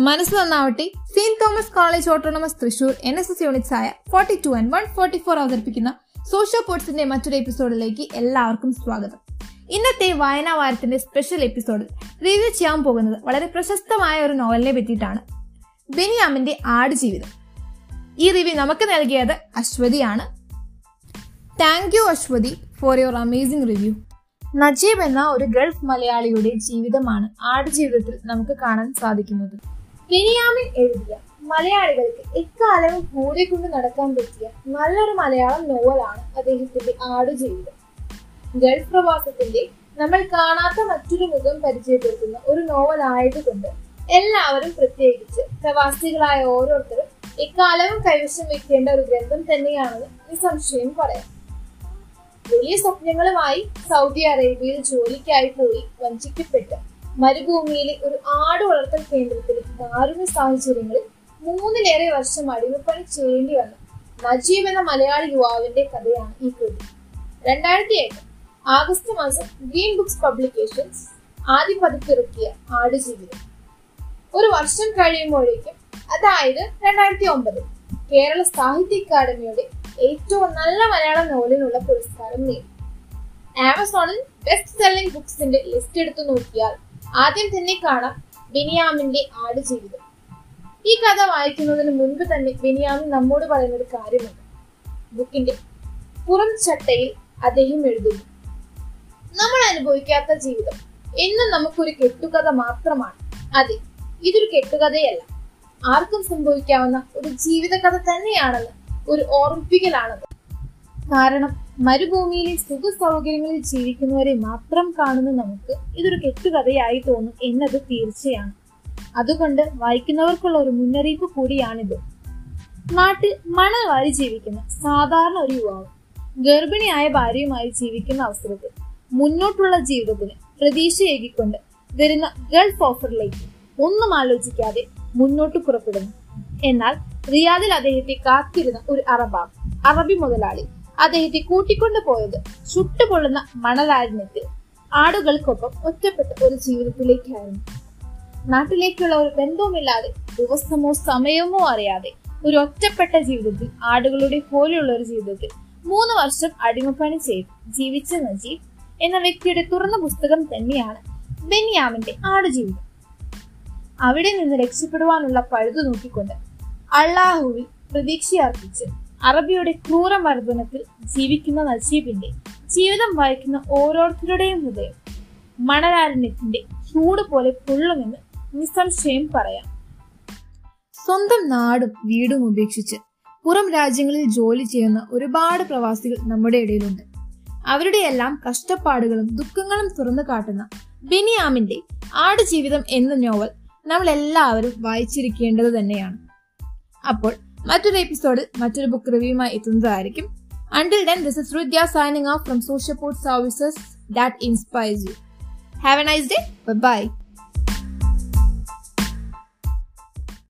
മനസ്സ് നന്നാവട്ടെ. Saint Thomas College Autonomous Thrissur N S S units ആയ forty two and one forty four അവതരിപ്പിക്കുന്ന socio പോർട്സിന്റെ മറ്റൊരു എപ്പിസോഡിലേക്ക് എല്ലാവർക്കും സ്വാഗതം. ഇന്നത്തെ വായനാ വാരത്തിന്റെ സ്പെഷ്യൽ എപ്പിസോഡിൽ റിവ്യൂ ചെയ്യാൻ പോകുന്നത് വളരെ പ്രശസ്തമായ ഒരു നോവലിനെ പറ്റിയിട്ടാണ്. ബെനിയാമിന്റെ ആടുജീവിതം. ഈ റിവ്യൂ നമുക്ക് നൽകിയത് അശ്വതിയാണ്. Thank you Aswathy for your amazing review Najeeb എന്ന ഒരു ഗൾഫ് മലയാളിയുടെ ജീവിതമാണ് ആടുജീവിതത്തിൽ നമുക്ക് കാണാൻ സാധിക്കുന്നത്. ബെനിയാമിൻ എഴുതിയ മലയാളികൾക്ക് എക്കാലവും കൊണ്ട് നടക്കാൻ പറ്റിയ നല്ലൊരു മലയാളം നോവലാണ് അദ്ദേഹത്തിന്റെ ആടുജീവിതം. ഗൾഫ് പ്രവാസത്തിന്റെ നമ്മൾ കാണാത്ത മറ്റൊരു മുഖം പരിചയപ്പെടുത്തുന്ന ഒരു നോവൽ ആയതുകൊണ്ട് എല്ലാവരും പ്രത്യേകിച്ച് പ്രവാസികളായ ഓരോരുത്തരും എക്കാലവും കൈവശം വെക്കേണ്ട ഒരു ഗ്രന്ഥം തന്നെയാണെന്ന് നിസംശയം പറയാം. വലിയ സ്വപ്നങ്ങളുമായി സൗദി അറേബ്യയിൽ ജോലിക്കായി പോയി വഞ്ചിക്കപ്പെട്ട് മരുഭൂമിയിലെ ഒരു ആട് വളർത്തൽ കേന്ദ്രത്തിലെ ദാരുണ സാഹചര്യങ്ങളിൽ മൂന്നിലേറെ വർഷം അടിമപ്പണി ചെയ്യേണ്ടി വന്ന. നജീബ് എന്ന മലയാളി യുവാവിന്റെ കഥയാണ് ഈ കൃതി. രണ്ടായിരത്തി എട്ട് ആഗസ്റ്റ് മാസം ഗ്രീൻ ബുക്സ് പബ്ലിക്കേഷൻസ് ആദ്യ പതിപ്പിറക്കിയ ആടുജീവിതം ഒരു വർഷം കഴിയുമ്പോഴേക്കും അതായത് രണ്ടായിരത്തി ഒമ്പത് കേരള സാഹിത്യ അക്കാദമിയുടെ ഏറ്റവും നല്ല മലയാള നോവലിനുള്ള പുരസ്കാരം നേടി. ആമസോണിൽ ബെസ്റ്റ് സെല്ലിംഗ് ബുക്സിന്റെ ലിസ്റ്റ് എടുത്തു നോക്കിയാൽ ആദ്യം തന്നെ കാണാം ബെനിയാമിന്റെ ആടുജീവിതം ഈ കഥ വായിക്കുന്നതിന് മുൻപ് തന്നെ ബിനിയാമി നമ്മോട് പറയുന്ന ഒരു കാര്യമുണ്ട്. ബുക്കിന്റെ പുറം ചട്ടയിൽ അദ്ദേഹം എഴുതുന്നു. നമ്മൾ അനുഭവിക്കാത്ത ജീവിതം എന്നും നമുക്കൊരു കെട്ടുകഥ മാത്രമാണ്. അതെ ഇതൊരു കെട്ടുകഥയല്ല. ആർക്കും സംഭവിക്കാവുന്ന ഒരു ജീവിതകഥ തന്നെയാണെന്ന് ഒരു ഓർമ്മിപ്പിക്കലാണത്. കാരണം മരുഭൂമിയിലെ സുഖ സൗകര്യങ്ങളിൽ ജീവിക്കുന്നവരെ മാത്രം കാണുന്ന നമുക്ക് ഇതൊരു കെട്ടുകഥയായി തോന്നും എന്നത് തീർച്ചയാണ്. അതുകൊണ്ട് വായിക്കുന്നവർക്കുള്ള ഒരു മുന്നറിയിപ്പ് കൂടിയാണിത്. നാട്ടിൽ മണൽ വാരി ജീവിക്കുന്ന സാധാരണ ഒരു യുവാവ് ഗർഭിണിയായ ഭാര്യയുമായി ജീവിക്കുന്ന അവസരത്തിൽ മുന്നോട്ടുള്ള ജീവിതത്തിന് പ്രതീക്ഷയേകിക്കൊണ്ട് വരുന്ന ഗൾഫ് ഓഫറിലേക്ക് ഒന്നും ആലോചിക്കാതെ മുന്നോട്ട് പുറപ്പെടുന്നു. എന്നാൽ റിയാദിൽ അദ്ദേഹത്തെ കാത്തിരുന്ന ഒരു അറബാബ് അറബി മുതലാളി അദ്ദേഹത്തെ കൂട്ടിക്കൊണ്ടു പോയത് ചുട്ടുപൊള്ളുന്ന മണലാരണ്യത്തിൽ ആടുകൾക്കൊപ്പം ഒറ്റപ്പെട്ട ഒരു ജീവിതത്തിലേക്കായിരുന്നു. നാട്ടിലേക്കുള്ള ഒരു ബന്ധവുമില്ലാതെ ദിവസമോ സമയമോ അറിയാതെ ഒരു ഒറ്റപ്പെട്ട ജീവിതത്തിൽ ആടുകളുടെ പോലെയുള്ള ഒരു ജീവിതത്തിൽ മൂന്ന് വർഷം അടിമപ്പണി ചെയ്ത് ജീവിച്ച നജീബ് എന്ന വ്യക്തിയുടെ തുറന്ന പുസ്തകം തന്നെയാണ് ബെന്യാമിന്റെ ആടുജീവിതം. അവിടെ നിന്ന് രക്ഷപ്പെടുവാനുള്ള പഴുതു നോക്കിക്കൊണ്ട് അള്ളാഹുവിൽ പ്രതീക്ഷയർപ്പിച്ച് അറബിയുടെ ക്രൂരമർദ്ദനത്തിൽ ജീവിക്കുന്ന നജീബിന്റെ ജീവിതം വായിക്കുന്ന ഓരോരുത്തരുടെയും ഹൃദയം മണലാരണ്യത്തിന്റെ ചൂട് പോലെ പൊള്ളുമെന്ന് നിസ്സംശയം പറയാം. സ്വന്തം നാടും വീടും ഉപേക്ഷിച്ച് പുറം രാജ്യങ്ങളിൽ ജോലി ചെയ്യുന്ന ഒരുപാട് പ്രവാസികൾ നമ്മുടെ ഇടയിലുണ്ട്. അവരുടെ എല്ലാം കഷ്ടപ്പാടുകളും ദുഃഖങ്ങളും തുറന്നു കാട്ടുന്ന ബിനിയാമിന്റെ ആടുജീവിതം എന്ന നോവൽ നമ്മൾ എല്ലാവരും വായിച്ചിരിക്കേണ്ടത് തന്നെയാണ്. അപ്പോൾ മറ്റൊരു എപ്പിസോഡിൽ മറ്റൊരു ബുക്ക് റിവ്യൂമായി എത്തുന്നതായിരിക്കും. Until then this is Rudya signing off from social services that inspires you have a nice day bye